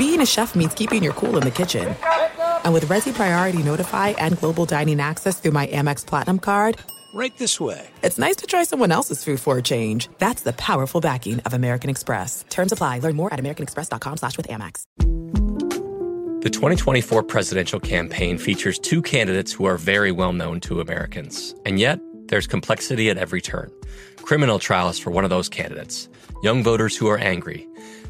being a chef means keeping your cool in the kitchen. And with Resy Priority Notify and Global Dining Access through my Amex Platinum card, right this way. It's nice to try someone else's food for a change. That's the powerful backing of American Express. Terms apply. Learn more at americanexpress.com slash with Amex. The 2024 presidential campaign features two candidates who are very well known to Americans. And yet, there's complexity at every turn. Criminal trials for one of those candidates. Young voters who are angry.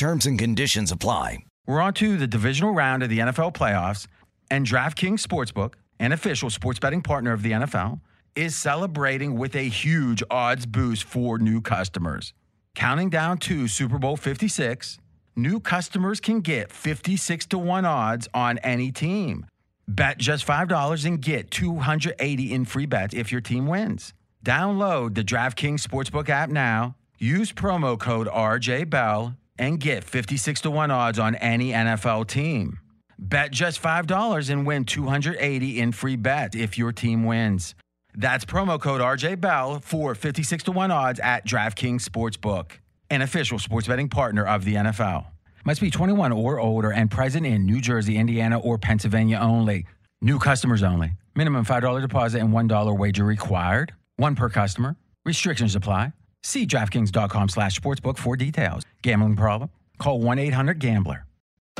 Terms and conditions apply. We're on to the divisional round of the NFL playoffs, and DraftKings Sportsbook, an official sports betting partner of the NFL, is celebrating with a huge odds boost for new customers. Counting down to Super Bowl 56, new customers can get 56 to 1 odds on any team. Bet just $5 and get 280 in free bets if your team wins. Download the DraftKings Sportsbook app now. Use promo code RJBell and get 56 to 1 odds on any NFL team. Bet just $5 and win 280 in free bets if your team wins. That's promo code RJ Bell for 56 to 1 odds at DraftKings Sportsbook, an official sports betting partner of the NFL. Must be 21 or older and present in New Jersey, Indiana, or Pennsylvania only. New customers only. Minimum $5 deposit and $1 wager required. One per customer. Restrictions apply. See DraftKings.com slash sportsbook for details. Gambling problem? Call 1-800-GAMBLER.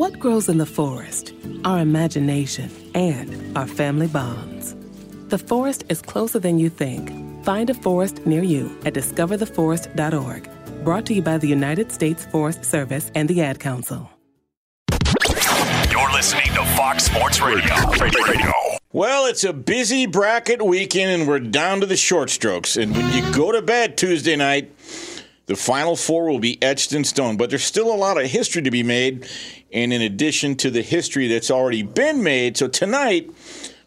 What grows in the forest? Our imagination and our family bonds. The forest is closer than you think. Find a forest near you at discovertheforest.org. Brought to you by the United States Forest Service and the Ad Council. You're listening to Fox Sports Radio. Radio. Well, it's a busy bracket weekend, and we're down to the short strokes. And when you go to bed Tuesday night, the final four will be etched in stone. But there's still a lot of history to be made, and in addition to the history that's already been made, so tonight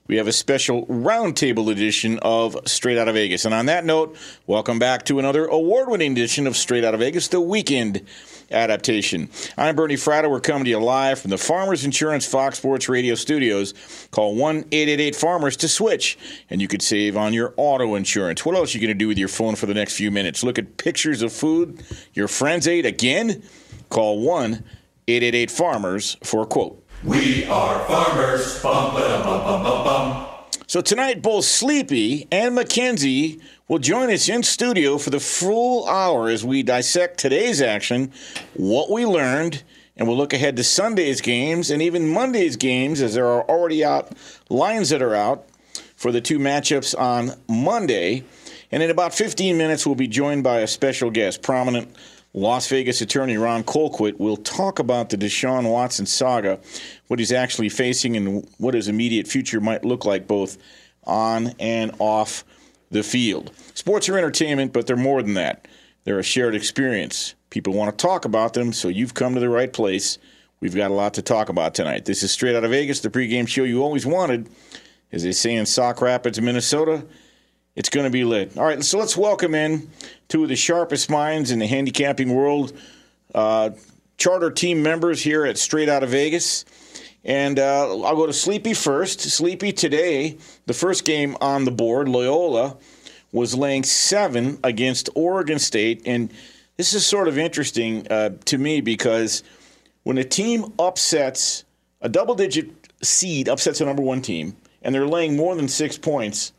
we have a special roundtable edition of Straight Out of Vegas. And on that note, welcome back to another award winning edition of Straight Out of Vegas, the weekend adaptation. I'm Bernie Fratto. We're coming to you live from the Farmers Insurance Fox Sports Radio studios. Call 1 888 Farmers to switch, and you could save on your auto insurance. What else are you going to do with your phone for the next few minutes? Look at pictures of food your friends ate again? Call 1 888 Farmers for a quote. We are farmers. Bum, bum, bum, bum, bum. So tonight, both Sleepy and Mackenzie will join us in studio for the full hour as we dissect today's action, what we learned, and we'll look ahead to Sunday's games and even Monday's games as there are already out lines that are out for the two matchups on Monday. And in about 15 minutes, we'll be joined by a special guest, prominent Las Vegas attorney Ron Colquitt We'll talk about the Deshaun Watson saga, what he's actually facing, and what his immediate future might look like, both on and off the field. Sports are entertainment, but they're more than that. They're a shared experience. People want to talk about them, so you've come to the right place. We've got a lot to talk about tonight. This is Straight Out of Vegas, the pregame show you always wanted. As they say in Sauk Rapids, Minnesota, it's going to be lit. All right, so let's welcome in two of the sharpest minds in the handicapping world, uh, charter team members here at Straight Out of Vegas. And uh, I'll go to Sleepy first. Sleepy today, the first game on the board, Loyola was laying seven against Oregon State. And this is sort of interesting uh, to me because when a team upsets a double digit seed, upsets a number one team, and they're laying more than six points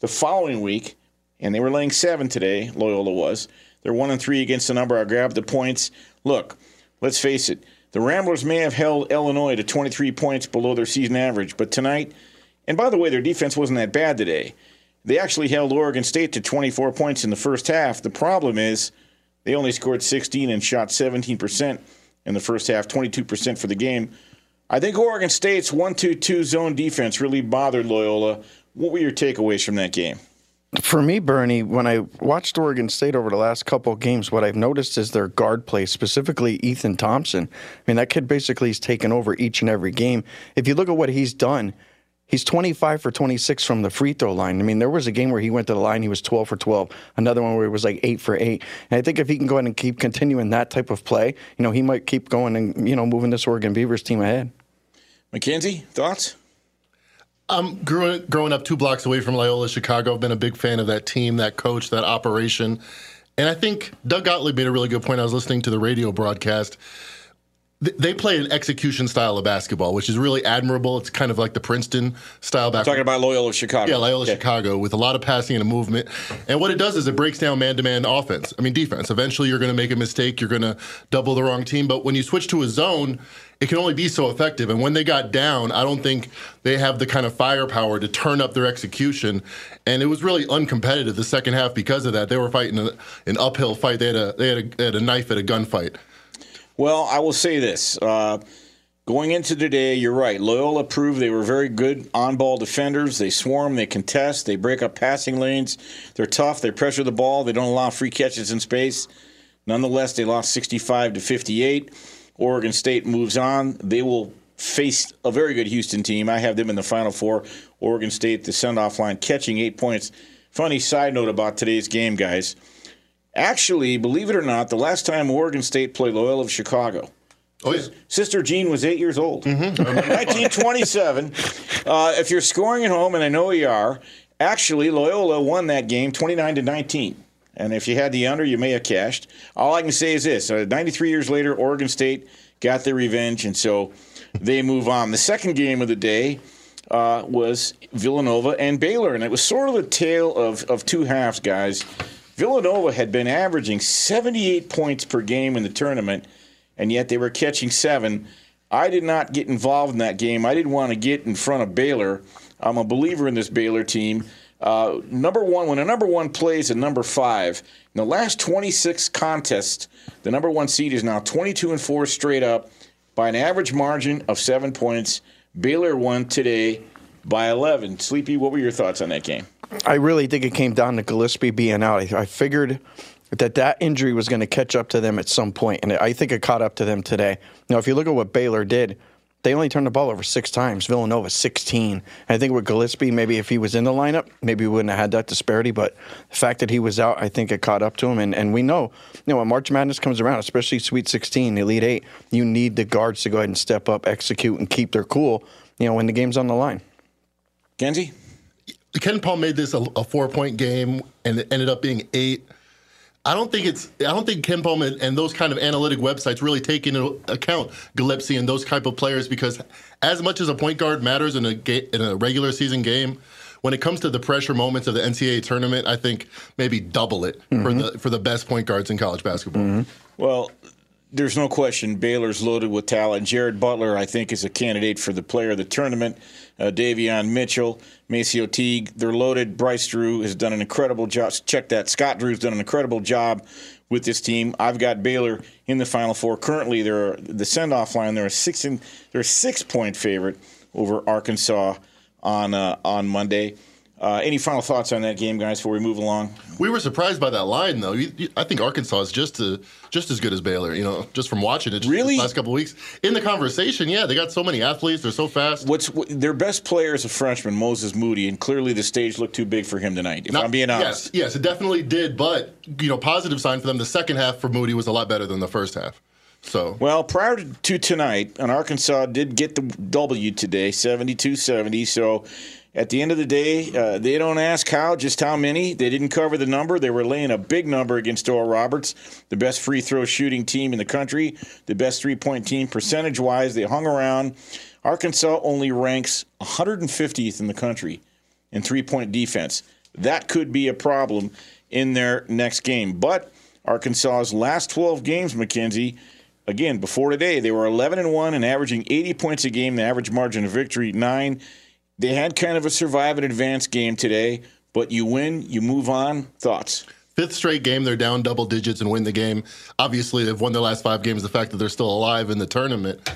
the following week, and they were laying seven today, Loyola was. They're one and three against the number. I grabbed the points. Look, let's face it. The Ramblers may have held Illinois to 23 points below their season average, but tonight, and by the way, their defense wasn't that bad today. They actually held Oregon State to 24 points in the first half. The problem is they only scored 16 and shot 17% in the first half, 22% for the game. I think Oregon State's 1 2 2 zone defense really bothered Loyola. What were your takeaways from that game? For me, Bernie, when I watched Oregon State over the last couple of games, what I've noticed is their guard play, specifically Ethan Thompson. I mean, that kid basically has taken over each and every game. If you look at what he's done, he's 25 for 26 from the free throw line. I mean, there was a game where he went to the line, he was 12 for 12. Another one where he was like 8 for 8. And I think if he can go ahead and keep continuing that type of play, you know, he might keep going and, you know, moving this Oregon Beavers team ahead. McKenzie, thoughts? Um, growing, growing up two blocks away from Loyola, Chicago, I've been a big fan of that team, that coach, that operation. And I think Doug Gottlieb made a really good point. I was listening to the radio broadcast. They play an execution style of basketball, which is really admirable. It's kind of like the Princeton style basketball. Talking about Loyola Chicago. Yeah, Loyola Chicago with a lot of passing and a movement. And what it does is it breaks down man to man offense. I mean, defense. Eventually, you're going to make a mistake. You're going to double the wrong team. But when you switch to a zone, it can only be so effective. And when they got down, I don't think they have the kind of firepower to turn up their execution. And it was really uncompetitive the second half because of that. They were fighting an uphill fight. They had a they had a, they had a knife at a gunfight. Well, I will say this. Uh, going into today, you're right. Loyola proved they were very good on ball defenders. They swarm, they contest, they break up passing lanes. They're tough, they pressure the ball, they don't allow free catches in space. Nonetheless, they lost 65 to 58. Oregon State moves on. They will face a very good Houston team. I have them in the Final Four. Oregon State, the send off line, catching eight points. Funny side note about today's game, guys. Actually, believe it or not, the last time Oregon State played Loyola of Chicago, Oh, yeah. Sister Jean was eight years old. Mm-hmm. 1927. Uh, if you're scoring at home, and I know you are, actually Loyola won that game 29 to 19. And if you had the under, you may have cashed. All I can say is this: uh, 93 years later, Oregon State got their revenge, and so they move on. The second game of the day uh, was Villanova and Baylor, and it was sort of the tale of, of two halves, guys. Villanova had been averaging 78 points per game in the tournament, and yet they were catching seven. I did not get involved in that game. I didn't want to get in front of Baylor. I'm a believer in this Baylor team. Uh, number one, when a number one plays a number five, in the last 26 contests, the number one seed is now 22 and four straight up by an average margin of seven points. Baylor won today by 11. Sleepy, what were your thoughts on that game? I really think it came down to Gillespie being out. I, I figured that that injury was going to catch up to them at some point, and I think it caught up to them today. Now, if you look at what Baylor did, they only turned the ball over six times. Villanova 16. And I think with Gillespie, maybe if he was in the lineup, maybe we wouldn't have had that disparity. But the fact that he was out, I think it caught up to him. And and we know, you know, when March Madness comes around, especially Sweet 16, Elite Eight, you need the guards to go ahead and step up, execute, and keep their cool. You know, when the game's on the line. Kenzie? KenPom made this a, a four point game and it ended up being eight. I don't think it's. I don't think KenPom and, and those kind of analytic websites really take into account Gillespie and those type of players because as much as a point guard matters in a ga- in a regular season game, when it comes to the pressure moments of the NCAA tournament, I think maybe double it for mm-hmm. the for the best point guards in college basketball. Mm-hmm. Well, there's no question Baylor's loaded with talent. Jared Butler, I think, is a candidate for the player of the tournament. Uh, Davion Mitchell, Macio Teague, they're loaded. Bryce Drew has done an incredible job. Check that. Scott Drew's done an incredible job with this team. I've got Baylor in the Final Four. Currently, they're the send-off line. They're a six in, they're a six-point favorite over Arkansas on uh, on Monday. Uh, any final thoughts on that game, guys, before we move along? We were surprised by that line, though. You, you, I think Arkansas is just to, just as good as Baylor. You know, just from watching it. Really, last couple weeks in the conversation, yeah, they got so many athletes. They're so fast. What's what, their best player is a freshman, Moses Moody, and clearly the stage looked too big for him tonight. If Not, I'm being honest, yes, yes, it definitely did. But you know, positive sign for them. The second half for Moody was a lot better than the first half. So well, prior to tonight, and Arkansas did get the W today, 72-70. So at the end of the day, uh, they don't ask how, just how many. They didn't cover the number. They were laying a big number against Oral Roberts, the best free throw shooting team in the country, the best three point team percentage wise. They hung around. Arkansas only ranks 150th in the country in three point defense. That could be a problem in their next game. But Arkansas's last 12 games, McKenzie, again, before today, they were 11 and 1 and averaging 80 points a game. The average margin of victory, 9. They had kind of a survive and advance game today, but you win, you move on. Thoughts? Fifth straight game, they're down double digits and win the game. Obviously, they've won their last five games. The fact that they're still alive in the tournament.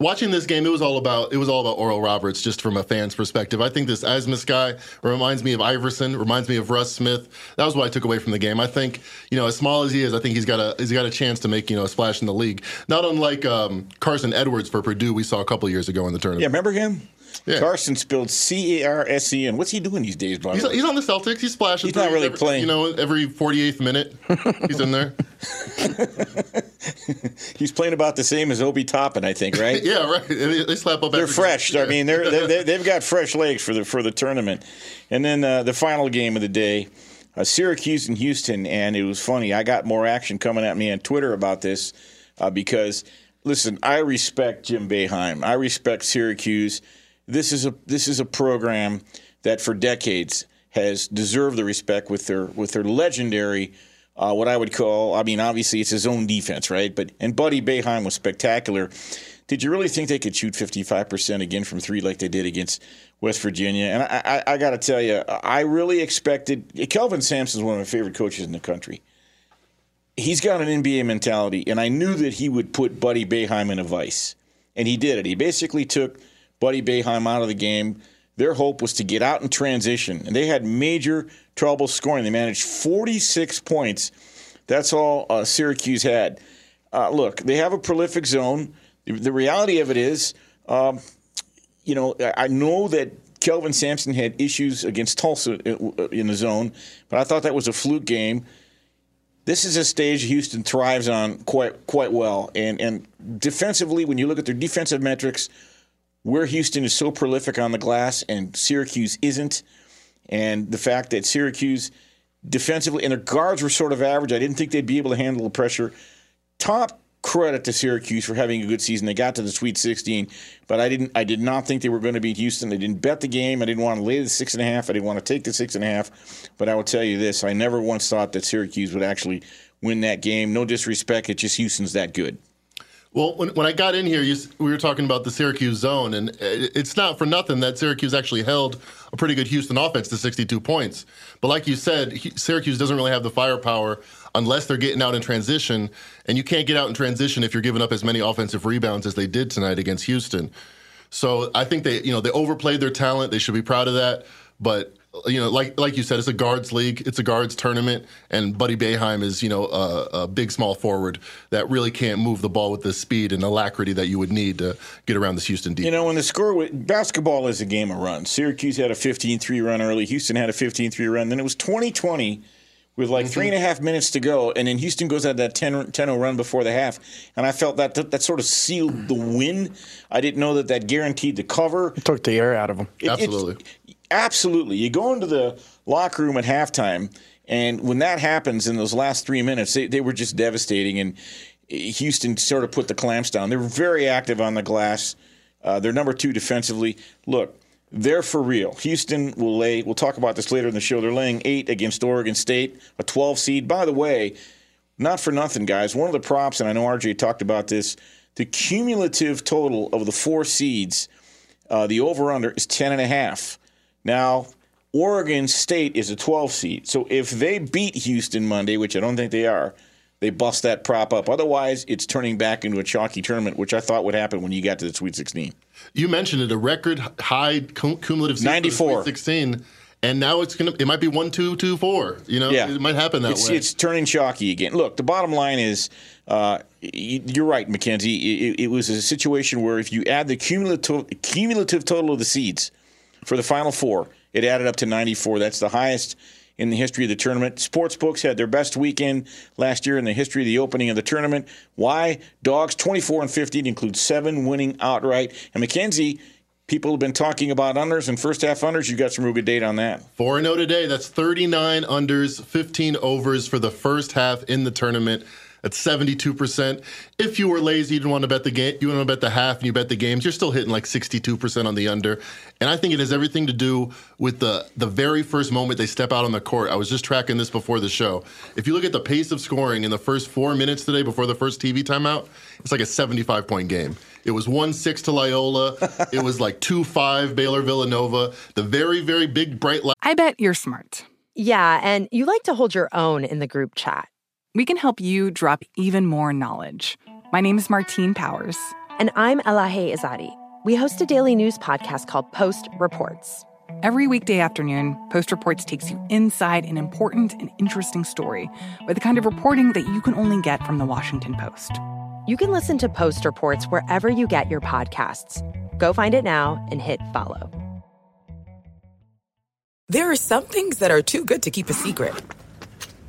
Watching this game, it was all about it was all about Oral Roberts, just from a fan's perspective. I think this Abmas guy reminds me of Iverson, reminds me of Russ Smith. That was what I took away from the game. I think you know, as small as he is, I think he's got a he's got a chance to make you know a splash in the league. Not unlike um, Carsen Edwards for Purdue, we saw a couple years ago in the tournament. Yeah, remember him? Yeah. Carsen spelled C A R S E N. What's he doing these days, Bob? He's, he's, on the Celtics. He's splashing. He's not really every, playing. You know, every 48th minute, he's in there. he's playing about the same as Obi Toppin, I think, right? yeah, right. They slap up. They're fresh. I mean, they're, they're, they've got fresh legs for the for the tournament. And then uh, the final game of the day. Uh, Syracuse and Houston, and it was funny. I got more action coming at me on Twitter about this uh, because, listen, I respect Jim Boeheim. I respect Syracuse this is a this is a program that for decades has deserved the respect with their with their legendary uh, what I would call I mean obviously it's his own defense right but and Buddy Boeheim was spectacular. Did you really think they could shoot 55% again from three like they did against West Virginia? And I, I, I got to tell you, I really expected. Kelvin Sampson is one of my favorite coaches in the country. He's got an NBA mentality, and I knew that he would put Buddy Boeheim in a vice, and he did it. He basically took Buddy Boeheim out of the game. Their hope was to get out in transition, and they had major trouble scoring. They managed 46 points. That's all uh, Syracuse had. Uh, look, they have a prolific zone. The, the reality of it is, um, you know, I know that Kelvin Sampson had issues against Tulsa uh, in the zone, but I thought that was a fluke game. This is a stage Houston thrives on quite quite well, and and defensively, when you look at their defensive metrics, where Houston is so prolific on the glass and Syracuse isn't, and the fact that Syracuse defensively and their guards were sort of average. I didn't think they'd be able to handle the pressure. Top credit to Syracuse for having a good season. They got to the Sweet 16, but I didn't. I did not think they were going to beat Houston. I didn't bet the game. I didn't want to lay the six and a half. I didn't want to take the six and a half. But I will tell you this: I never once thought that Syracuse would actually win that game. No disrespect, it's just Houston's that good. Well, when, when I got in here, you, we were talking about the Syracuse zone, and uh, it's not for nothing that Syracuse actually held a pretty good Houston offense to 62 points. But like you said, Syracuse doesn't really have the firepower unless they're getting out in transition, and you can't get out in transition if you're giving up as many offensive rebounds as they did tonight against Houston. So I think they, you know, they overplayed their talent. They should be proud of that. But you know, like like you said, it's a guards league. It's a guards tournament, and Buddy Boeheim is you know a, a, big small forward that really can't move the ball with the speed and alacrity that you would need to get around this Houston defense. You know, when the score basketball is a game of runs. Syracuse had a 15-3 run early. Houston had a 15-3 run. Then it was 20-20 with like mm-hmm. three and a half minutes to go, and then Houston goes at that 10 0 run before the half. And I felt that that, that sort of sealed the win. I didn't know that that guaranteed the cover. It took the air out of them. It, Absolutely. It, Absolutely. You go into the locker room at halftime, and when that happens in those last three minutes, they, they were just devastating. And Houston sort of put the clamps down. They were very active on the glass. Uh, they're number two defensively. Look, they're for real. Houston will lay, we'll talk about this later in the show. They're laying eight against Oregon State, a 12 seed. By the way, not for nothing, guys. One of the props, and I know RJ talked about this, the cumulative total of the four seeds, uh, the over under is 10.5. Now, Oregon State is a 12 seed. So if they beat Houston Monday, which I don't think they are, they bust that prop up. Otherwise, it's turning back into a chalky tournament, which I thought would happen when you got to the Sweet 16. You mentioned it, a record high cum- cumulative seed for the 94. Sweet 16, and now it's gonna. It might be one, two, two, four. You know, Yeah. it might happen that it's, way. It's turning chalky again. Look, the bottom line is, uh, you're right, Mackenzie. It, it was a situation where if you add the cumulative cumulative total of the seeds for the Final Four, it added up to 94. That's the highest in the history of the tournament. Sportsbooks had their best weekend last year in the history of the opening of the tournament. Why? Dogs 24 and 15 include seven winning outright. And McKenzie, people have been talking about unders and first half unders. You got some real good data on that. 4 0 today. That's 39 unders, 15 overs for the first half in the tournament. That's 72%. If you were lazy, you didn't want to bet the game, you want to bet the half and you bet the games, you're still hitting like 62% on the under. And I think it has everything to do with the the very first moment they step out on the court. I was just tracking this before the show. If you look at the pace of scoring in the first 4 minutes today before the first TV timeout, it's like a 75 point game. It was 1 6 to Loyola. it was like 2 5 Baylor Villanova. The very, very big, bright light. I bet you're smart. Yeah, and you like to hold your own in the group chat. We can help you drop even more knowledge. My name is Martine Powers. And I'm Elahe Izadi. We host a daily news podcast called Post Reports. Every weekday afternoon, Post Reports takes you inside an important and interesting story with the kind of reporting that you can only get from the Washington Post. You can listen to Post Reports wherever you get your podcasts. Go find it now and hit follow. There are some things that are too good to keep a secret.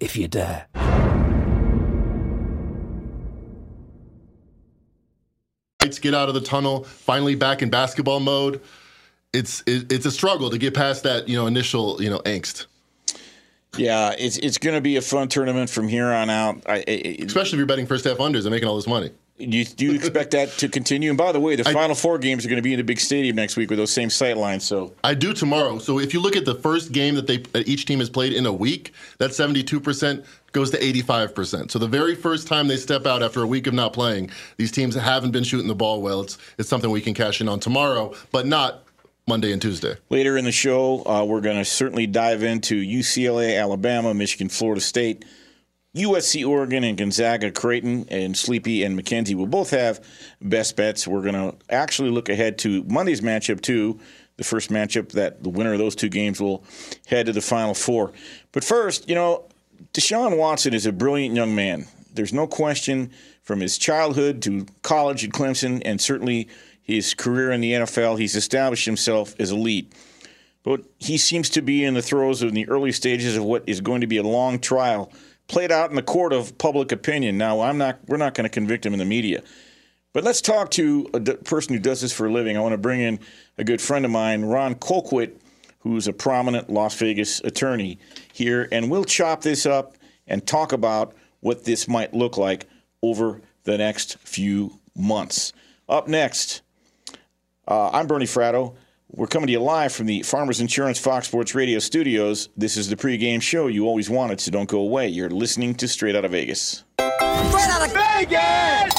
if you dare. lights get out of the tunnel, finally back in basketball mode. It's it, it's a struggle to get past that you know initial you know angst. Yeah, it's it's going to be a fun tournament from here on out. I, I, Especially if you're betting first half unders and making all this money. Do you, do you expect that to continue? And by the way, the final four games are going to be in the big stadium next week with those same sight lines. So I do tomorrow. So if you look at the first game that they that each team has played in a week, that 72% goes to 85%. So the very first time they step out after a week of not playing, these teams haven't been shooting the ball well. It's it's something we can cash in on tomorrow, but not Monday and Tuesday. later in the show, uh, we're going to certainly dive into UCLA, Alabama, Michigan, Florida State. USC, Oregon, and Gonzaga, Creighton, and Sleepy and McKenzie will both have best bets. We're going to actually look ahead to Monday's matchup, too. The first matchup that the winner of those two games will head to the Final Four. But first, you know, Deshaun Watson is a brilliant young man. There's no question from his childhood to college at Clemson and certainly his career in the NFL, he's established himself as elite. But he seems to be in the throes of the early stages of what is going to be a long trial played out in the court of public opinion. Now, I'm not. We're not going to convict him in the media, but let's talk to a person who does this for a living. I want to bring in a good friend of mine, Ron Colquitt, who's a prominent Las Vegas attorney here, and we'll chop this up and talk about what this might look like over the next few months. Up next, uh, I'm Bernie Fratto. We're coming to you live from the Farmers Insurance Fox Sports Radio studios. This is the pregame show you always wanted, so don't go away. You're listening to Straight Out of Vegas. Straight out of Vegas!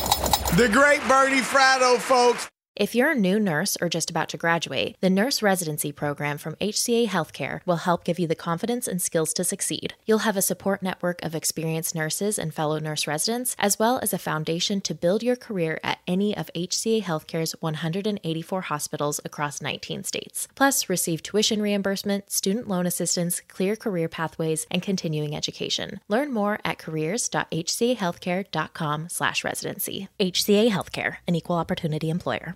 The great Bernie Fratto, folks. If you're a new nurse or just about to graduate, the Nurse Residency Program from HCA Healthcare will help give you the confidence and skills to succeed. You'll have a support network of experienced nurses and fellow nurse residents, as well as a foundation to build your career at any of HCA Healthcare's 184 hospitals across 19 states. Plus, receive tuition reimbursement, student loan assistance, clear career pathways, and continuing education. Learn more at careers.hcahealthcare.com/residency. HCA Healthcare, an equal opportunity employer.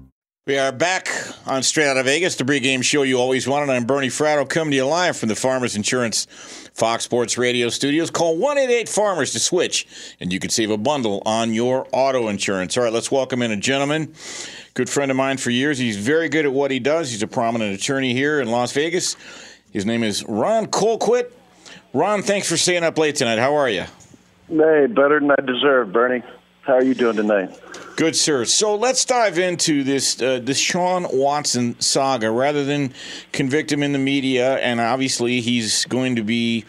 We are back on Straight Out of Vegas, the pregame show you always wanted. I'm Bernie Fratto coming to you live from the Farmers Insurance Fox Sports Radio studios. Call 188 Farmers to switch, and you can save a bundle on your auto insurance. All right, let's welcome in a gentleman, good friend of mine for years. He's very good at what he does. He's a prominent attorney here in Las Vegas. His name is Ron Colquitt. Ron, thanks for staying up late tonight. How are you? Hey, better than I deserve, Bernie. How are you doing tonight? Good, sir. So let's dive into this uh, Deshaun Watson saga. Rather than convict him in the media, and obviously he's going to be,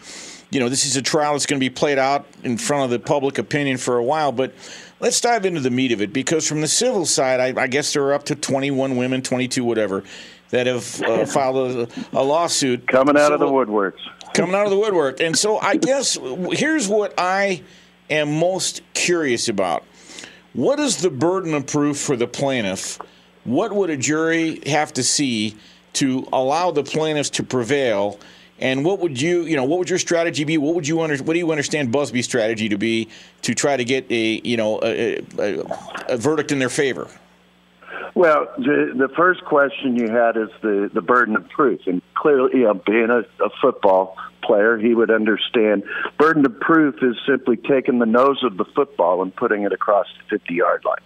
you know, this is a trial that's going to be played out in front of the public opinion for a while. But let's dive into the meat of it because from the civil side, I, I guess there are up to 21 women, 22, whatever, that have uh, filed a, a, lawsuit coming out so, of the woodworks. Coming out of the woodwork, and so I guess here's what I am most curious about. What is the burden of proof for the plaintiff? What would a jury have to see to allow the plaintiffs to prevail? And what would you, you know, what would your strategy be? What would you under, what do you understand Buzbee's strategy to be to try to get a, you know, a, a, a verdict in their favor? Well, the the first question you had is the the burden of proof, and clearly, you know, being a, a football player, he would understand. Burden of proof is simply taking the nose of the football and putting it across the 50 yard line.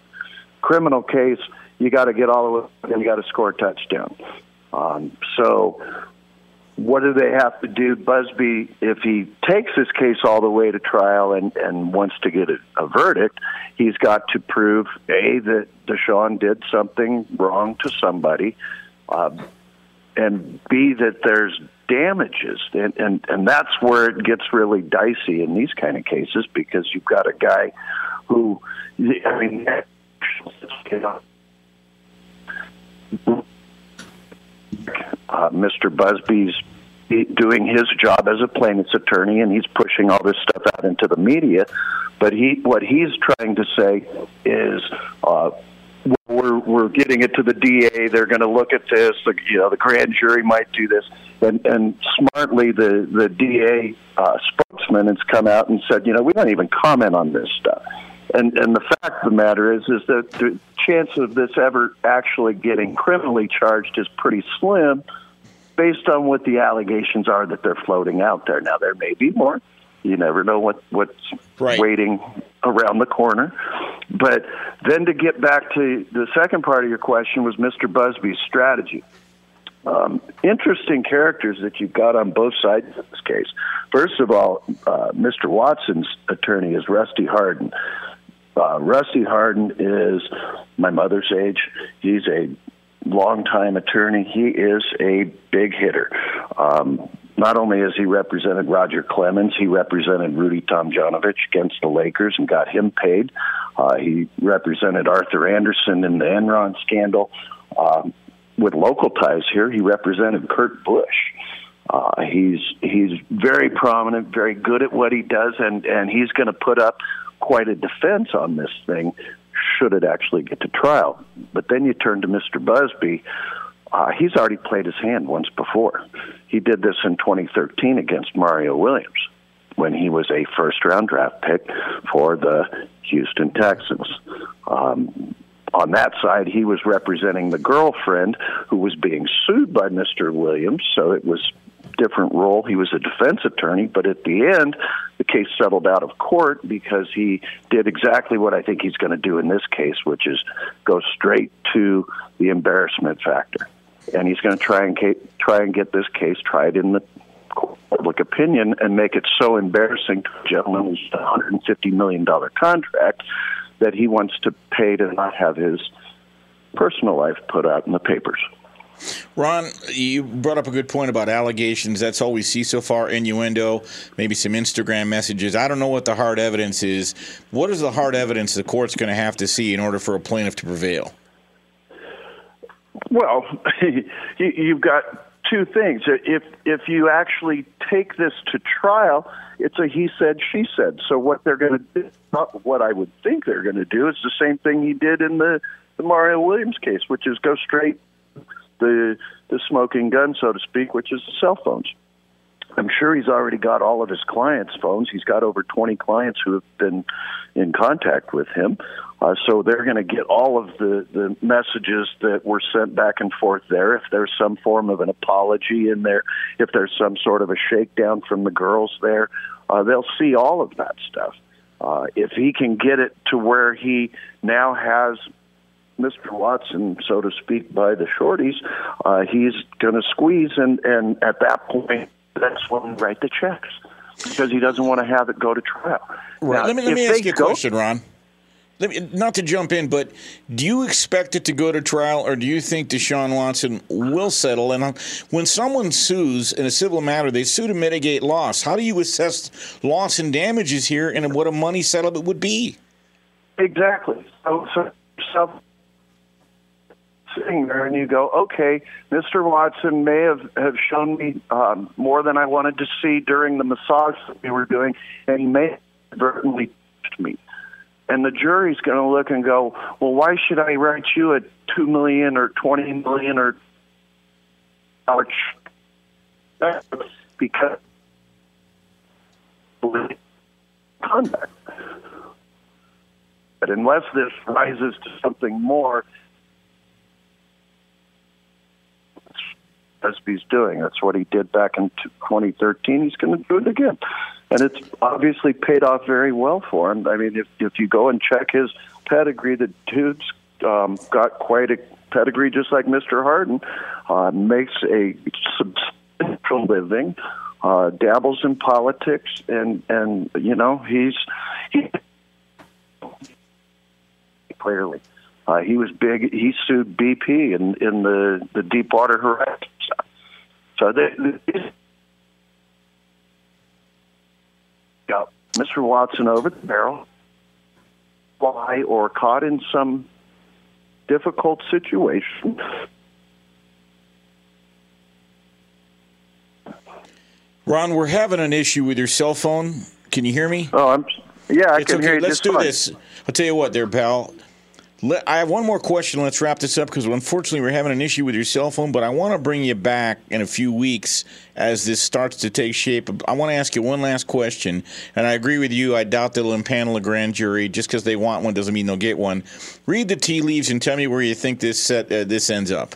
Criminal case, you got to get all the way and you got to score a touchdown. Um, so, what do they have to do? Buzbee, if he takes this case all the way to trial and, and wants to get a, a verdict, he's got to prove A, that Deshaun did something wrong to somebody, uh, and B, that there's damages, and, and and that's where it gets really dicey in these kind of cases because you've got a guy who, I mean, uh, Mr. Buzbee's doing his job as a plaintiff's attorney, and he's pushing all this stuff out into the media. But he, what he's trying to say is, uh, we're we're getting it to the DA. They're going to look at this. The, you know, the grand jury might do this, and and smartly, the the DA uh, spokesman has come out and said, you know, we don't even comment on this stuff. And and the fact of the matter is, is that the chance of this ever actually getting criminally charged is pretty slim, based on what the allegations are that they're floating out there. Now, there may be more. You never know what what's right. waiting around the corner. But then to get back to the second part of your question was Mr. Buzbee's strategy. Um, interesting characters that you've got on both sides of this case. First of all, uh, Mr. Watson's attorney is Rusty Hardin. Uh, Rusty Hardin is my mother's age. He's a longtime attorney. He is a big hitter. Um, not only has he represented Roger Clemens, he represented Rudy Tomjanovich against the Lakers and got him paid. Uh, he represented Arthur Andersen in the Enron scandal. Um, with local ties here, he represented Kurt Busch. Uh, he's he's very prominent, very good at what he does, and and he's going to put up quite a defense on this thing should it actually get to trial. But then you turn to Mr. Buzbee. Uh, he's already played his hand once before. He did this in 2013 against Mario Williams when he was a first round draft pick for the Houston Texans. Um, on that side, he was representing the girlfriend who was being sued by Mr. Williams, so it was different role. He was a defense attorney, but at the end, the case settled out of court because he did exactly what I think he's going to do in this case, which is go straight to the embarrassment factor, and he's going to try and ca- try and get this case tried in the public opinion and make it so embarrassing to a gentleman who's a hundred and fifty million dollar contract that he wants to pay to not have his personal life put out in the papers. Ron, you brought up a good point about allegations. That's all we see so far innuendo, maybe some Instagram messages. I don't know what the hard evidence is. What is the hard evidence the court's going to have to see in order for a plaintiff to prevail? Well, you've got two things. If if you actually take this to trial, it's a he said she said. So what they're going to do, not what I would think they're going to do, is the same thing he did in the the Mario Williams case, which is go straight the the smoking gun, so to speak, which is the cell phones. I'm sure he's already got all of his clients' phones. He's got over 20 clients who have been in contact with him. Uh, so they're going to get all of the, the messages that were sent back and forth there. If there's some form of an apology in there, if there's some sort of a shakedown from the girls there, uh, they'll see all of that stuff. Uh, if he can get it to where he now has Mr. Watson, so to speak, by the shorties, uh, he's going to squeeze, and, and at that point, that's when we write the checks because he doesn't want to have it go to trial. Right. Now, let me let me ask you a go- question, Ron. Let me, not to jump in, but do you expect it to go to trial, or do you think Deshaun Watson will settle? And uh, when someone sues in a civil matter, they sue to mitigate loss. How do you assess loss and damages here, and what a money settlement would be? Exactly. So, so, so sitting there and you go, okay, Mr. Watson may have, have shown me um, more than I wanted to see during the massage that we were doing, and he may have inadvertently touched me. And the jury's going to look and go, well, why should I write you a two million or twenty million or dollar because conduct. But unless this rises to something more, Buzbee's doing. That's what he did back in 2013. He's going to do it again, and it's obviously paid off very well for him. I mean, if if you go and check his pedigree, the dude's um, got quite a pedigree, just like Mr. Hardin. Uh, makes a substantial living, uh, dabbles in politics, and and you know he's he clearly. Uh, he was big. He sued BP in in the the Deepwater Horizon. So they, got Mr. Watson over the barrel, fly or caught in some difficult situation. Ron, we're having an issue with your cell phone. Can you hear me? Oh, I'm. Yeah, I it's can okay. hear you Let's do fine. this. I'll tell you what, there, pal. Let, I have one more question. Let's wrap this up because unfortunately we're having an issue with your cell phone. But I want to bring you back in a few weeks as this starts to take shape. I want to ask you one last question, and I agree with you. I doubt they'll impanel a grand jury just because they want one doesn't mean they'll get one. Read the tea leaves and tell me where you think this set uh, this ends up.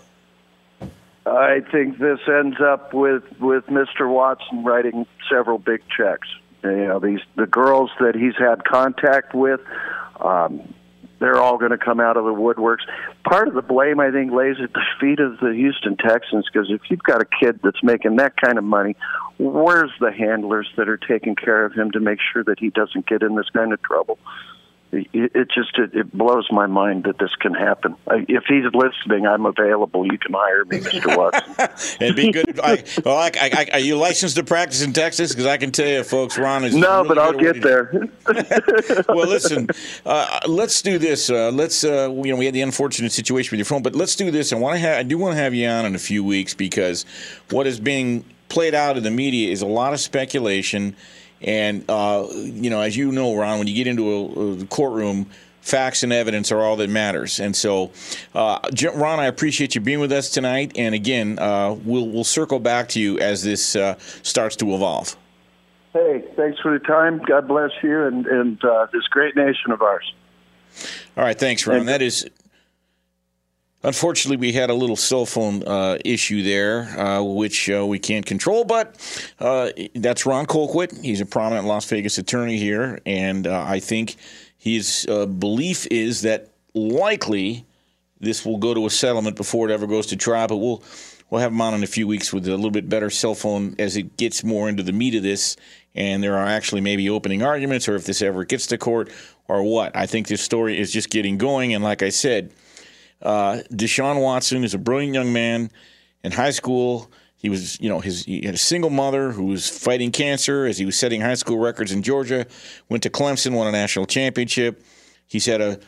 I think this ends up with with Mr. Watson writing several big checks. You know, these the girls that he's had contact with, um, they're all going to come out of the woodworks. Part of the blame, I think, lays at the feet of the Houston Texans because if you've got a kid that's making that kind of money, where's the handlers that are taking care of him to make sure that he doesn't get in this kind of trouble? It, just it, it blows my mind that this can happen. I, if he's listening, I'm available. You can hire me, Mr. Watson. And be good. I, well, I, I, I, are you licensed to practice in Texas? Because I can tell you, folks, Ron is no, really but I'll good at what get he there. well, listen, uh, let's do this. Uh, let's, uh, you know, we had the unfortunate situation with your phone, but let's do this. I want to have, I do want to have you on in a few weeks because what is being played out in the media is a lot of speculation. And, uh, you know, as you know, Ron, when you get into a, a courtroom, facts and evidence are all that matters. And so, uh, Ron, I appreciate you being with us tonight. And again, uh, we'll we'll circle back to you as this uh, starts to evolve. Hey, thanks for the time. God bless you and and uh, this great nation of ours. All right, thanks, Ron. That is. Unfortunately, we had a little cell phone uh, issue there, uh, which uh, we can't control. But uh, that's Ron Colquitt. He's a prominent Las Vegas attorney here, and uh, I think his uh, belief is that likely this will go to a settlement before it ever goes to trial. But we'll we'll have him on in a few weeks with a little bit better cell phone as it gets more into the meat of this, and there are actually maybe opening arguments, or if this ever gets to court, or what. I think this story is just getting going, and like I said. Uh, Deshaun Watson is a brilliant young man in high school. He was, you know, his he had a single mother who was fighting cancer as he was setting high school records in Georgia. Went to Clemson, won a national championship. He's had a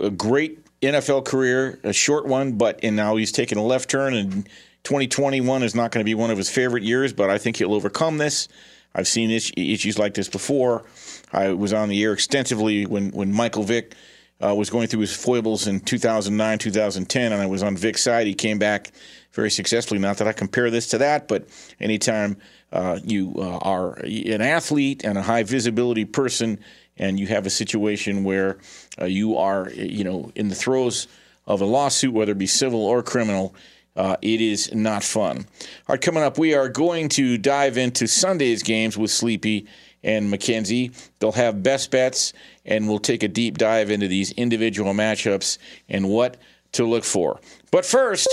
a great NFL career, a short one, but and now he's taking a left turn. And 2021 is not going to be one of his favorite years, but I think he'll overcome this. I've seen issues like this before. I was on the air extensively when when Michael Vick uh, was going through his foibles in 2009, 2010, and I was on Vick's side. He came back very successfully. Not that I compare this to that, but anytime uh, you uh, are an athlete and a high visibility person, and you have a situation where uh, you are, you know, in the throes of a lawsuit, whether it be civil or criminal. Uh, it is not fun. All right, coming up, we are going to dive into Sunday's games with Sleepy and Mackenzie. They'll have best bets, and we'll take a deep dive into these individual matchups and what to look for. But first,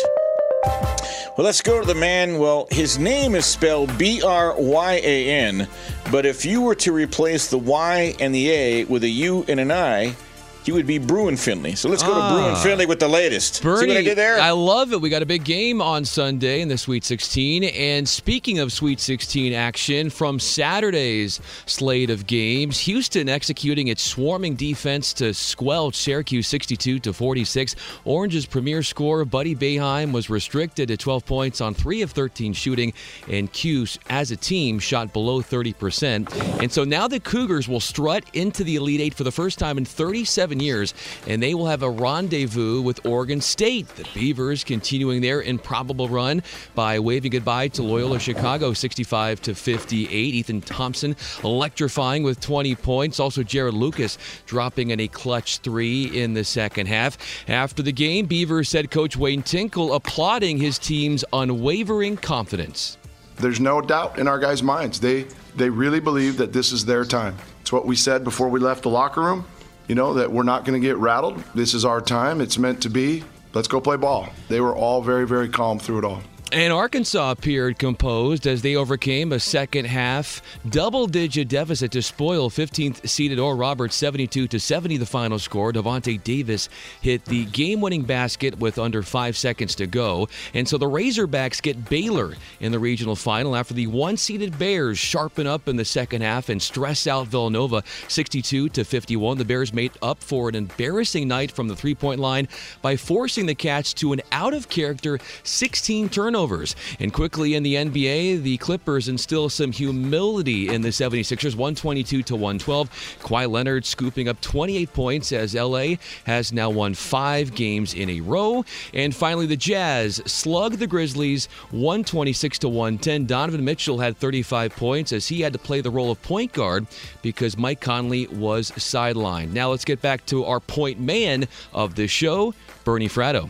well, let's go to the man. Well, his name is spelled B R Y A N, but if you were to replace the Y and the A with a U and an I, he would be Bruin Finley. So let's go Ah. to Bruin Finley with the latest. Bernie, See what I did there? I love it. We got a big game on Sunday in the Sweet 16. And speaking of Sweet 16 action, from Saturday's slate of games, Houston executing its swarming defense to squelch Syracuse 62 to 46. Orange's premier scorer, Buddy Boeheim, was restricted to 12 points on 3 of 13 shooting, and Cuse, as a team, shot below 30%. And so now the Cougars will strut into the Elite Eight for the first time in 37 years, and they will have a rendezvous with Oregon State. The Beavers continuing their improbable run by waving goodbye to Loyola Chicago 65 to 58. Ethan Thompson electrifying with 20 points. Also, Jarod Lucas dropping in a clutch three in the second half. After the game, Beavers head coach Wayne Tinkle applauding his team's unwavering confidence. There's no doubt in our guys' minds. They they really believe that this is their time. It's what we said before we left the locker room. You know that we're not going to get rattled. This is our time. It's meant to be. Let's go play ball. They were all very very calm through it all. And Arkansas appeared composed as they overcame a second half double digit deficit to spoil 15th seeded Oral Roberts 72 to 70 the final score. Davonte Davis hit the game winning basket with under five seconds to go. And so the Razorbacks get Baylor in the regional final after the one seeded Bears sharpen up in the second half and stress out Villanova 62 to 51. The Bears made up for an embarrassing night from the three point line by forcing the Cats to an out of character 16 turnovers. And quickly in the NBA, the Clippers instill some humility in the 76ers 122 to 112. Kawhi Leonard scooping up 28 points as LA has now won five games in a row. And finally, the Jazz slug the Grizzlies 126 to 110. Donovan Mitchell had 35 points as he had to play the role of point guard because Mike Conley was sidelined. Now let's get back to our point man of the show, Bernie Fratto.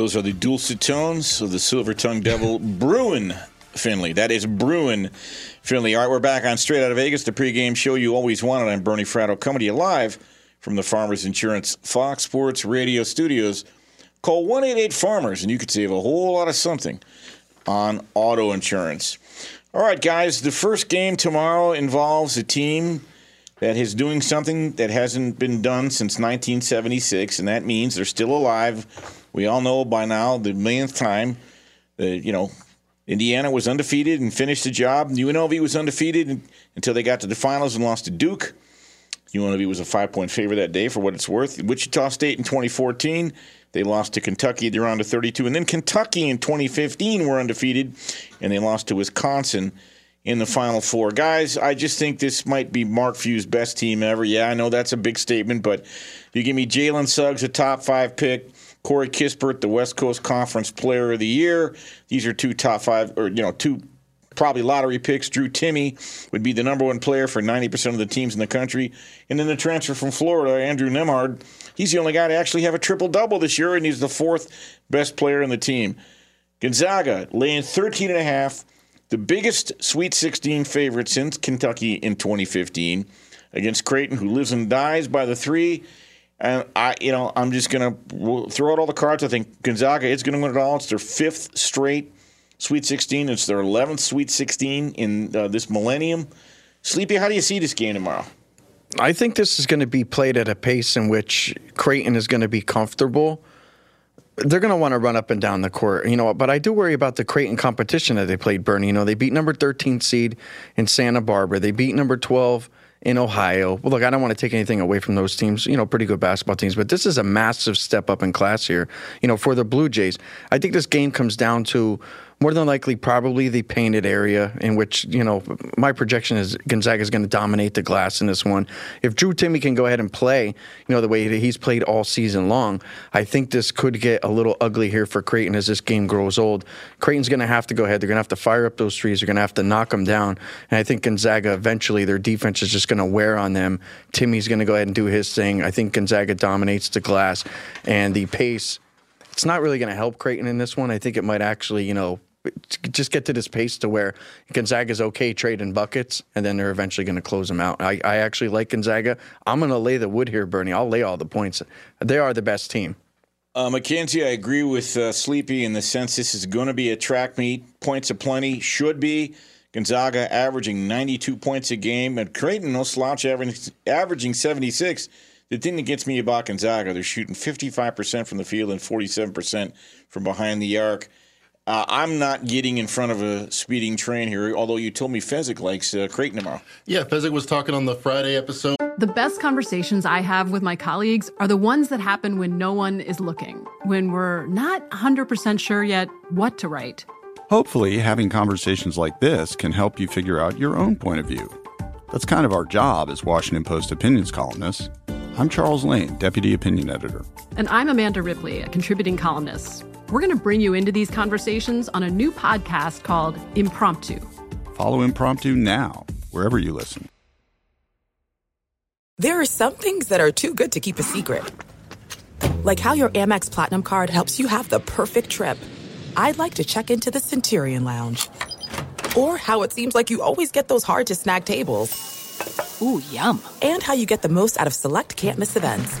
Those are the dulcet tones of the silver Tongue devil, Bruin Finley. That is Bruin Finley. All right, we're back on Straight Out of Vegas, the pregame show you always wanted. I'm Bernie Fratto, coming to you live from the Farmers Insurance Fox Sports Radio studios. Call 188 Farmers, and you could save a whole lot of something on auto insurance. All right, guys, the first game tomorrow involves a team that is doing something that hasn't been done since 1976, and that means they're still alive. We all know by now the millionth time that you know Indiana was undefeated and finished the job. UNLV was undefeated until they got to the finals and lost to Duke. UNLV was a five-point favorite that day, for what it's worth. Wichita State in 2014, they lost to Kentucky. They're on to 32, and then Kentucky in 2015 were undefeated, and they lost to Wisconsin in the Final Four. Guys, I just think this might be Mark Few's best team ever. Yeah, I know that's a big statement, but you give me Jalen Suggs, a top five pick, Corey Kispert, the West Coast Conference Player of the Year. These are two top five, or, you know, two probably lottery picks. Drew Timme would be the number one player for 90% of the teams in the country. And then the transfer from Florida, Andrew Nembhard, he's the only guy to actually have a triple double this year, and he's the fourth best player in the team. Gonzaga laying 13 and a half, the biggest Sweet 16 favorite since Kentucky in 2015 against Creighton, who lives and dies by the three. And I, you know, I'm just gonna throw out all the cards. I think Gonzaga is going to win it all. It's their fifth straight Sweet 16. It's their 11th Sweet 16 in uh, this millennium. Sleepy, how do you see this game tomorrow? I think this is going to be played at a pace in which Creighton is going to be comfortable. They're going to want to run up and down the court, you know. But I do worry about the Creighton competition that they played. Bernie, you know, they beat number 13 seed in Santa Barbara. They beat number 12 in Ohio. Well, look, I don't want to take anything away from those teams, you know, pretty good basketball teams, but this is a massive step up in class here, you know, for the Blue Jays. I think this game comes down to more than likely probably the painted area in which you know my projection is Gonzaga is going to dominate the glass in this one. If Drew Timme can go ahead and play, you know the way that he's played all season long, I think this could get a little ugly here for Creighton as this game grows old. Creighton's going to have to go ahead. They're going to have to fire up those trees. They're going to have to knock them down, and I think Gonzaga eventually their defense is just going to wear on them. Timme's going to go ahead and do his thing. I think Gonzaga dominates the glass and the pace. It's not really going to help Creighton in this one. I think it might actually, you know, just get to this pace to where Gonzaga's okay trading buckets, and then they're eventually going to close them out. I, I actually like Gonzaga. I'm going to lay the wood here, Bernie. I'll lay all the points. They are the best team. Uh, Mackenzie, I agree with uh, Sleepy in the sense this is going to be a track meet. Points aplenty should be. Gonzaga averaging 92 points a game, and Creighton, no slouch, averaging, averaging 76. The thing that gets me about Gonzaga, they're shooting 55% from the field and 47% from behind the arc. Uh, I'm not getting in front of a speeding train here, although you told me Fezzik likes uh, Creighton tomorrow. Yeah, Fezzik was talking on the Friday episode. The best conversations I have with my colleagues are the ones that happen when no one is looking, when we're not 100% sure yet what to write. Hopefully, having conversations like this can help you figure out your own point of view. That's kind of our job as Washington Post opinions columnists. I'm Charles Lane, Deputy Opinion Editor. And I'm Amanda Ripley, a contributing columnist. We're going to bring you into these conversations on a new podcast called Impromptu. Follow Impromptu now, wherever you listen. There are some things that are too good to keep a secret, like how your Amex Platinum card helps you have the perfect trip. I'd like to check into the Centurion Lounge, or how it seems like you always get those hard to snag tables. Ooh, yum! And how you get the most out of select can't miss events.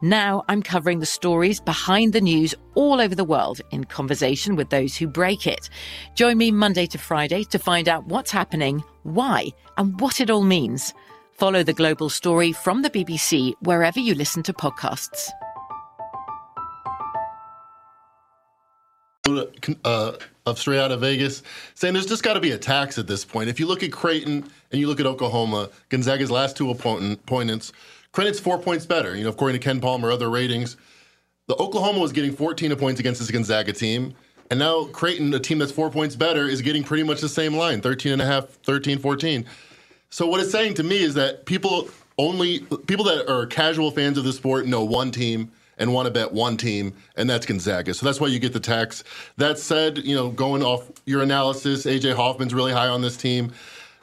Now I'm covering the stories behind the news all over the world in conversation with those who break it. Join me Monday to Friday to find out what's happening, why, and what it all means. Follow the global story from the BBC wherever you listen to podcasts. Uh, of straight out of Vegas, saying there's just got to be a tax at this point. If you look at Creighton and you look at Oklahoma, Gonzaga's last two opponents, Creighton's four points better. You know, according to KenPom, other ratings, the Oklahoma was getting 14 points against this Gonzaga team. And now Creighton, a team that's four points better, is getting pretty much the same line 13 and a half, 13, 14. So what it's saying to me is that people only people that are casual fans of the sport know one team and want to bet one team, and that's Gonzaga. So that's why you get the tax. That said, you know, going off your analysis, AJ Hoffman's really high on this team.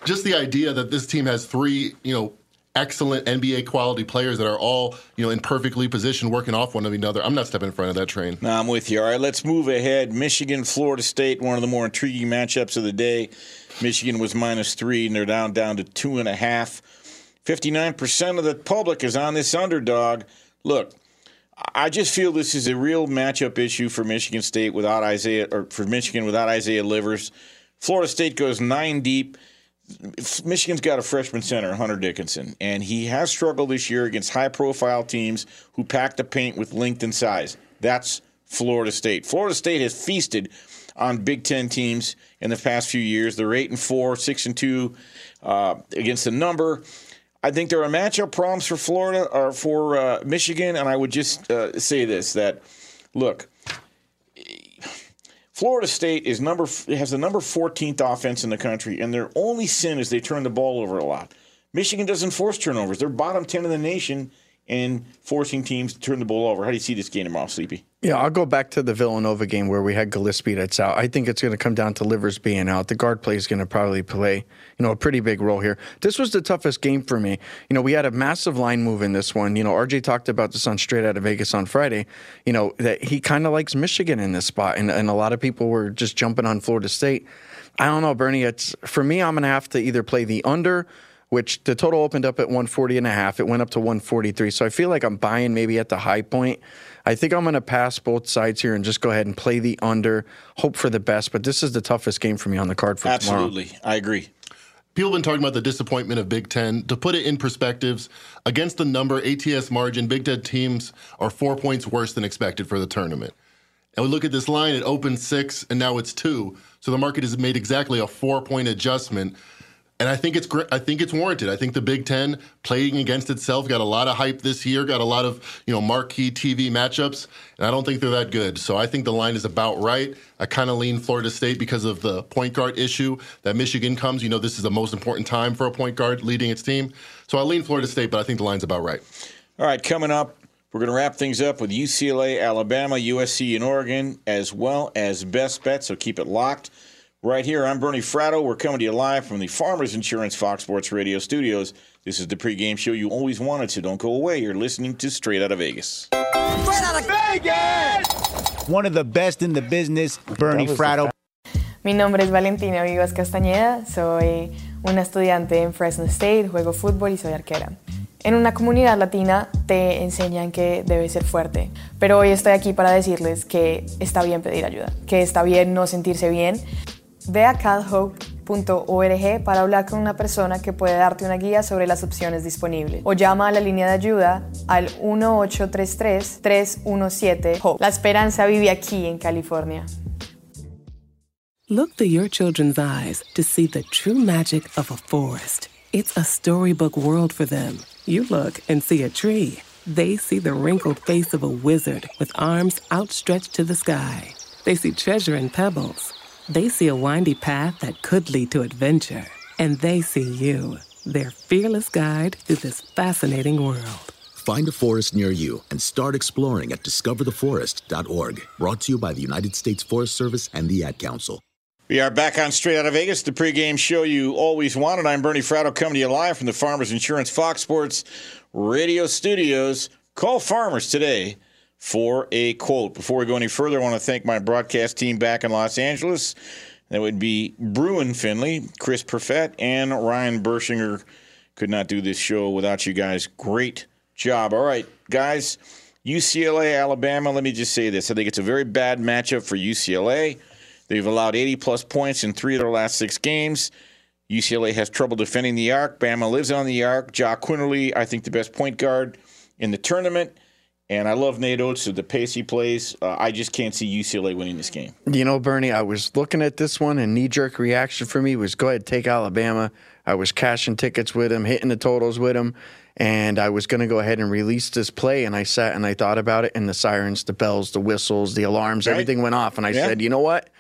Just the idea that this team has three, you know, excellent NBA quality players that are all you know in perfectly positioned, working off one another. I'm not stepping in front of that train. No, I'm with you. All right, let's move ahead. Michigan, Florida State, one of the more intriguing matchups of the day. Michigan was minus three, and they're down down to two and a half. Fifty-nine percent of the public is on this underdog. Look, I just feel this is a real matchup issue for Michigan State without Isaiah, or for Michigan without Isaiah Livers. Florida State goes nine deep. Michigan's got a freshman center, Hunter Dickinson, and he has struggled this year against high profile teams who pack the paint with length and size. That's Florida State. Florida State has feasted on Big Ten teams in the past few years. They're eight and four, six and two uh, against the number. I think there are matchup problems for Florida or for uh, Michigan, and I would just uh, say this: that look, Florida State is number has the number 14th offense in the country, and their only sin is they turn the ball over a lot. Michigan doesn't force turnovers; they're bottom 10 in the nation in forcing teams to turn the ball over. How do you see this game tomorrow, Sleepy? Yeah, I'll go back to the Villanova game where we had Gillespie that's out. I think it's going to come down to Livers being out. The guard play is going to probably play, you know, a pretty big role here. This was the toughest game for me. You know, we had a massive line move in this one. You know, RJ talked about this on Straight Out of Vegas on Friday. You know that he kind of likes Michigan in this spot, and, and a lot of people were just jumping on Florida State. I don't know, Bernie. It's for me. I'm going to have to either play the under which the total opened up at 140 and a half. It went up to 143. So I feel like I'm buying maybe at the high point. I think I'm going to pass both sides here and just go ahead and play the under, hope for the best. But this is the toughest game for me on the card for Absolutely. tomorrow. I agree. People have been talking about the disappointment of Big Ten. To put it in perspectives, against the number ATS margin, Big Ten teams are four points worse than expected for the tournament. And we look at this line, it opened six, and now it's two. So the market has made exactly a four point adjustment and I think it's great. I think it's warranted. I think the Big Ten playing against itself got a lot of hype this year, got a lot of you know marquee TV matchups, and I don't think they're that good. So I think the line is about right. I kind of lean Florida State because of the point guard issue that Michigan comes. You know, this is the most important time for a point guard leading its team. So I lean Florida State, but I think the line's about right. All right, coming up, we're going to wrap things up with UCLA, Alabama, USC, and Oregon, as well as best bets. So keep it locked. Right here, I'm Bernie Fratto. We're coming to you live from the Farmers Insurance Fox Sports Radio studios. This is the pregame show you always wanted, to. don't go away. You're listening to Straight Out of Vegas. Straight Out of Vegas! One of the best in the business, Bernie Fratto. Mi nombre es Valentina Vivas Castañeda, soy una estudiante en Fresno State, juego fútbol y soy arquera. En una comunidad latina te enseñan que debes ser fuerte, pero hoy estoy aquí para decirles que está bien pedir ayuda, que está bien no sentirse bien, Ve a calhope.org para hablar con una persona que puede darte una guía sobre las opciones disponibles o llama a la línea de ayuda al 1833-317-HOPE. La esperanza vive aquí en California. Look through your children's eyes to see the true magic of a forest. It's a storybook world for them. You look and see a tree. They see the wrinkled face of a wizard with arms outstretched to the sky. They see treasure in pebbles they see a windy path that could lead to adventure. And they see you, their fearless guide through this fascinating world. Find a forest near you and start exploring at discovertheforest.org. Brought to you by the United States Forest Service and the Ad Council. We are back on Straight Out of Vegas, the pregame show you always wanted. I'm Bernie Fratto coming to you live from the Farmers Insurance Fox Sports Radio Studios. Call Farmers today for a quote. Before we go any further, I want to thank my broadcast team back in Los Angeles. That would be Bruin Finley, Chris Perfett, and Ryan Bershinger. Could not do this show without you guys. Great job. All right, guys. UCLA, Alabama. Let me just say this. I think it's a very bad matchup for UCLA. They've allowed 80 plus points in three of their last six games. UCLA has trouble defending the arc. Bama lives on the arc. Jahvon Quinerly, I think the best point guard in the tournament. And I love Nate Oats, the pace he plays. Uh, I just can't see UCLA winning this game. You know, Bernie, I was looking at this one, and knee jerk reaction for me was go ahead, take Alabama. I was cashing tickets with him, hitting the totals with him, and I was going to go ahead and release this play. And I sat and I thought about it, and the sirens, the bells, the whistles, the alarms, right? everything went off. And I yeah. said, you know what?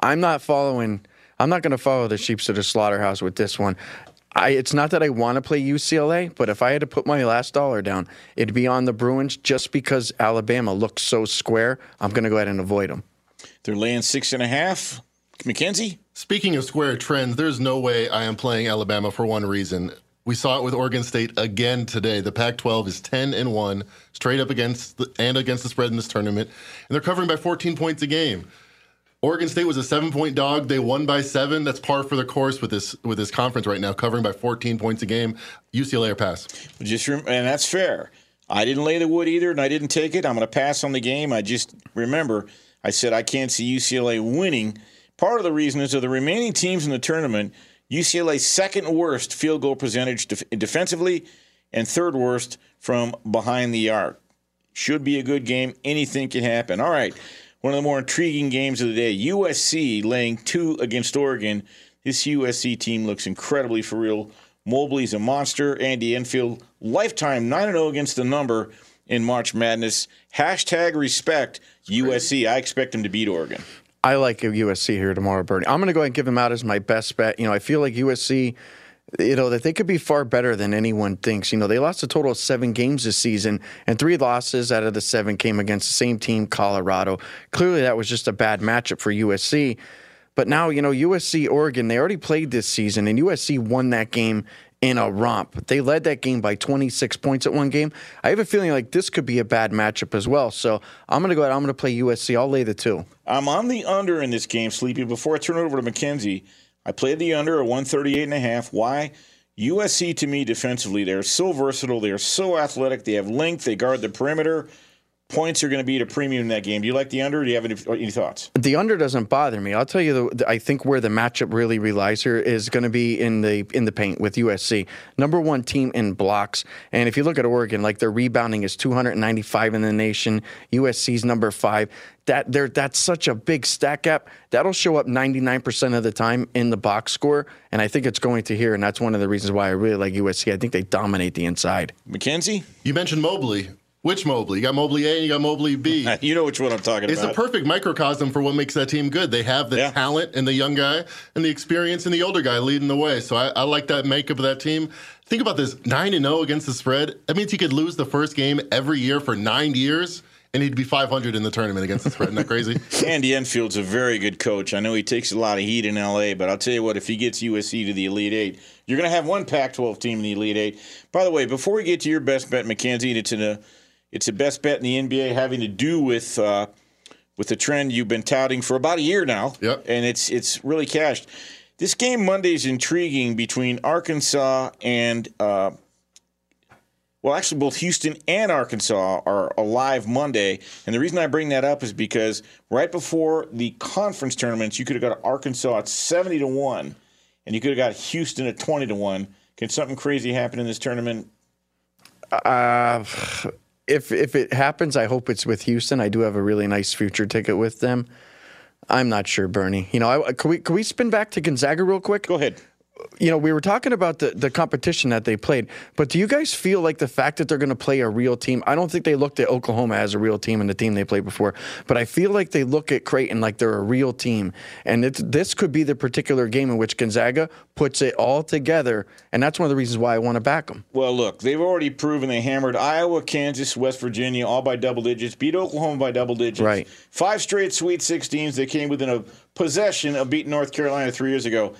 I'm not following. I'm not going to follow the sheep to the slaughterhouse with this one. I, it's not that I want to play UCLA, but if I had to put my last dollar down, it'd be on the Bruins just because Alabama looks so square. I'm going to go ahead and avoid them. They're laying six and a half. McKenzie? Speaking of square trends, there's no way I am playing Alabama for one reason. We saw it with Oregon State again today. The Pac-12 is 10 and 1 straight up against the, and against the spread in this tournament, and they're covering by 14 points a game. Oregon State was a seven-point dog. They won by seven. That's par for the course with this with this conference right now, covering by 14 points a game. UCLA or pass. Just rem- and that's fair. I didn't lay the wood either, and I didn't take it. I'm going to pass on the game. I just remember I said I can't see UCLA winning. Part of the reason is of the remaining teams in the tournament, UCLA's second worst field goal percentage def- defensively and third worst from behind the arc. Should be a good game. Anything can happen. All right. One of the more intriguing games of the day USC laying two against Oregon. This USC team looks incredibly for real. Mobley's a monster. Andy Enfield, lifetime 9 0 against the number in March Madness. Hashtag respect USC. I expect them to beat Oregon. I like USC here tomorrow, Bernie. I'm going to go ahead and give them out as my best bet. You know, I feel like USC, you know, that they could be far better than anyone thinks. You know, they lost a total of seven games this season, and three losses out of the seven came against the same team, Colorado. Clearly, that was just a bad matchup for USC. But now, you know, USC, Oregon, they already played this season, and USC won that game in a romp. They led that game by 26 points at one game. I have a feeling like this could be a bad matchup as well. So I'm going to go ahead. I'm going to play USC. I'll lay the two. I'm on the under in this game, Sleepy. Before I turn it over to Mackenzie, I played the under at 138 and a half. Why? USC to me defensively, they're so versatile. They're so athletic. They have length. They guard the perimeter. Points are going to be at a premium in that game. Do you like the under? do you have any, any thoughts? The under doesn't bother me. I'll tell you, the, I think where the matchup really relies here is going to be in the in the paint with USC, number one team in blocks. And if you look at Oregon, like their rebounding is 295 in the nation. USC's number five. That there, that's such a big stack gap. That'll show up 99% of the time in the box score, and I think it's going to here. And that's one of the reasons why I really like USC. I think they dominate the inside. McKenzie, you mentioned Mobley. Which Mobley? You got Mobley A and you got Mobley B. you know which one I'm talking it's about. It's a perfect microcosm for what makes that team good. They have the yeah. talent and the young guy and the experience and the older guy leading the way. So I, I like that makeup of that team. Think about this 9 and 0 against the spread. That means he could lose the first game every year for nine years and he'd be 500 in the tournament against the spread. Isn't that crazy? Andy Enfield's a very good coach. I know he takes a lot of heat in LA, but I'll tell you what, if he gets USC to the Elite Eight, you're going to have one Pac 12 team in the Elite Eight. By the way, before we get to your best bet, McKenzie, it's in a it's the best bet in the NBA, having to do with uh, with the trend you've been touting for about a year now. Yep. And it's it's really cashed. This game Monday is intriguing between Arkansas and uh, well, actually, both Houston and Arkansas are alive Monday. And the reason I bring that up is because right before the conference tournaments, you could have got Arkansas at 70 to 1, and you could have got Houston at 20 to 1. Can something crazy happen in this tournament? Uh, if if it happens, I hope it's with Houston. I do have a really nice future ticket with them. I'm not sure, Bernie. You know, I, we can we spin back to Gonzaga real quick? Go ahead you know, we were talking about the, the competition that they played, but do you guys feel like the fact that they're going to play a real team? I don't think they looked at Oklahoma as a real team and the team they played before, but I feel like they look at Creighton like they're a real team. And this could be the particular game in which Gonzaga puts it all together. And that's one of the reasons why I want to back them. Well, look, they've already proven they hammered Iowa, Kansas, West Virginia, all by double digits, beat Oklahoma by double digits. Right. Five straight Sweet 16s. They came within a possession of beating North Carolina three years ago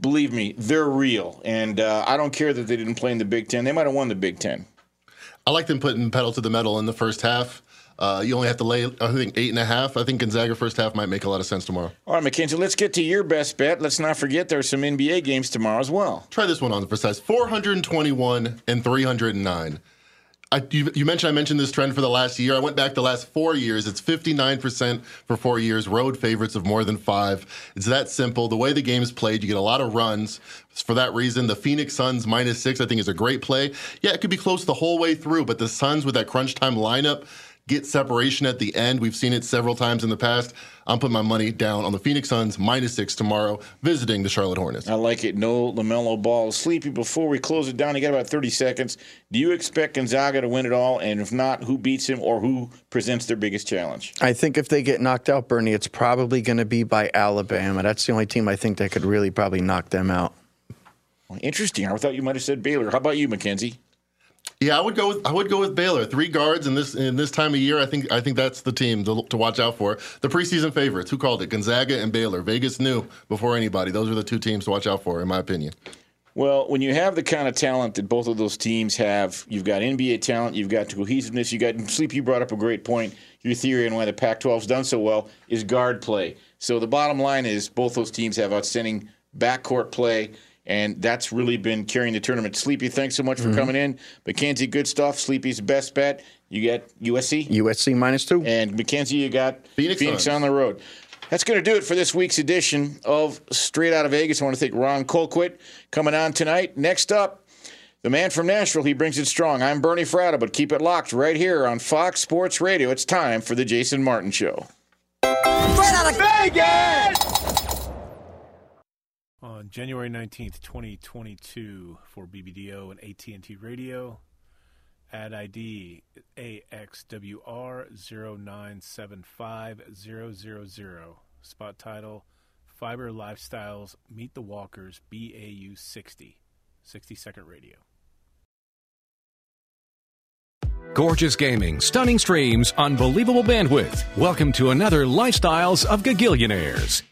believe me, they're real. And uh, I don't care that they didn't play in the Big Ten. They might have won the Big Ten. I like them putting pedal to the metal in the first half. Uh, you only have to lay, I think, eight and a half. I think Gonzaga first half might make a lot of sense tomorrow. All right, McKenzie, let's get to your best bet. Let's not forget there are some NBA games tomorrow as well. Try this one on for size 421 and 309. I, you, you, mentioned I mentioned this trend for the last year. I went back the last four years. It's 59% for four years. Road favorites of more than five. It's that simple. The way the game is played, you get a lot of runs. For that reason, the Phoenix Suns minus six, I think, is a great play. Yeah, it could be close the whole way through, but the Suns with that crunch time lineup get separation at the end. We've seen it several times in the past. I'm putting my money down on the Phoenix Suns minus six tomorrow, visiting the Charlotte Hornets. I like it. No LaMelo Ball. Sleepy, before we close it down, you got about 30 seconds. Do you expect Gonzaga to win it all? And if not, who beats him or who presents their biggest challenge? I think if they get knocked out, Bernie, it's probably going to be by Alabama. That's the only team I think that could really probably knock them out. Well, interesting. I thought you might have said Baylor. How about you, Mackenzie? Yeah, I would go with I would go with Baylor. Three guards in this in this time of year. I think I think that's the team to, to watch out for. The preseason favorites. Who called it? Gonzaga and Baylor. Vegas knew before anybody. Those are the two teams to watch out for, in my opinion. Well, when you have the kind of talent that both of those teams have, you've got NBA talent, you've got cohesiveness, you got sleep. You brought up a great point. Your theory on why the Pac-12's done so well is guard play. So the bottom line is both those teams have outstanding backcourt play, and that's really been carrying the tournament. Sleepy, thanks so much for Mhm. coming in. Mackenzie, good stuff. Sleepy's best bet. You got USC, USC minus two, and Mackenzie, you got Phoenix Phoenix Suns. on the road. That's going to do it for this week's edition of Straight Out of Vegas. I want to thank Ron Colquitt coming on tonight. Next up, the man from Nashville. He brings it strong. I'm Bernie Fratto, but keep it locked right here on Fox Sports Radio. It's time for the Jason Martin Show. Straight out of Vegas! On January 19th, 2022 for BBDO and AT&T Radio. Ad ID AXWR0975000. Spot title Fiber Lifestyles Meet the Walkers BAU 60. 60 second radio. Gorgeous gaming, stunning streams, unbelievable bandwidth. Welcome to another Lifestyles of Gagillionaires.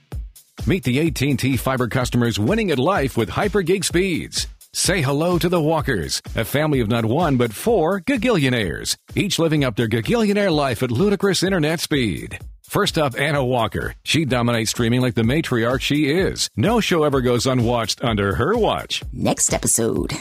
Meet the AT&T fiber customers winning at life with hyper gig speeds. Say hello to the Walkers, a family of not one but four Gagillionaires, each living up their Gagillionaire life at ludicrous internet speed. First up, Anna Walker. She dominates streaming like the matriarch she is. No show ever goes unwatched under her watch. Next episode.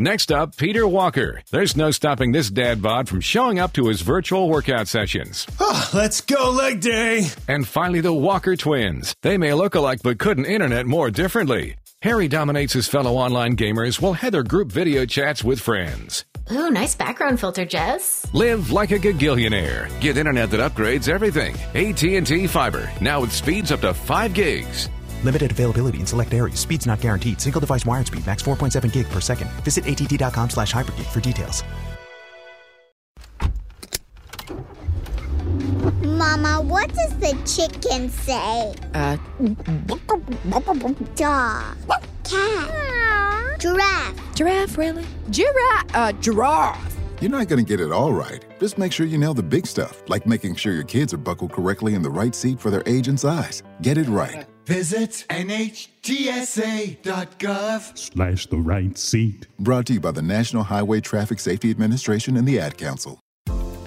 Next up, Peter Walker. There's no stopping this dad bod from showing up to his virtual workout sessions. Ah, let's go, leg day! And finally, the Walker twins. They may look alike but couldn't internet more differently. Harry dominates his fellow online gamers while Heather group video chats with friends. Ooh, nice background filter, Jess. Live like a gagillionaire. Get internet that upgrades everything. AT&T Fiber, now with speeds up to 5 gigs. Limited availability in select areas. Speeds not guaranteed. Single device wired speed max 4.7 gig per second. Visit att.com slash hypergig for details. Mama, what does the chicken say? Uh, Dog. Cat. Giraffe. giraffe, really? Giraffe, uh, giraffe. You're not going to get it all right. Just make sure you nail the big stuff, like making sure your kids are buckled correctly in the right seat for their age and size. Get it right. Visit NHTSA.gov. Slash the right seat. Brought to you by the National Highway Traffic Safety Administration and the Ad Council.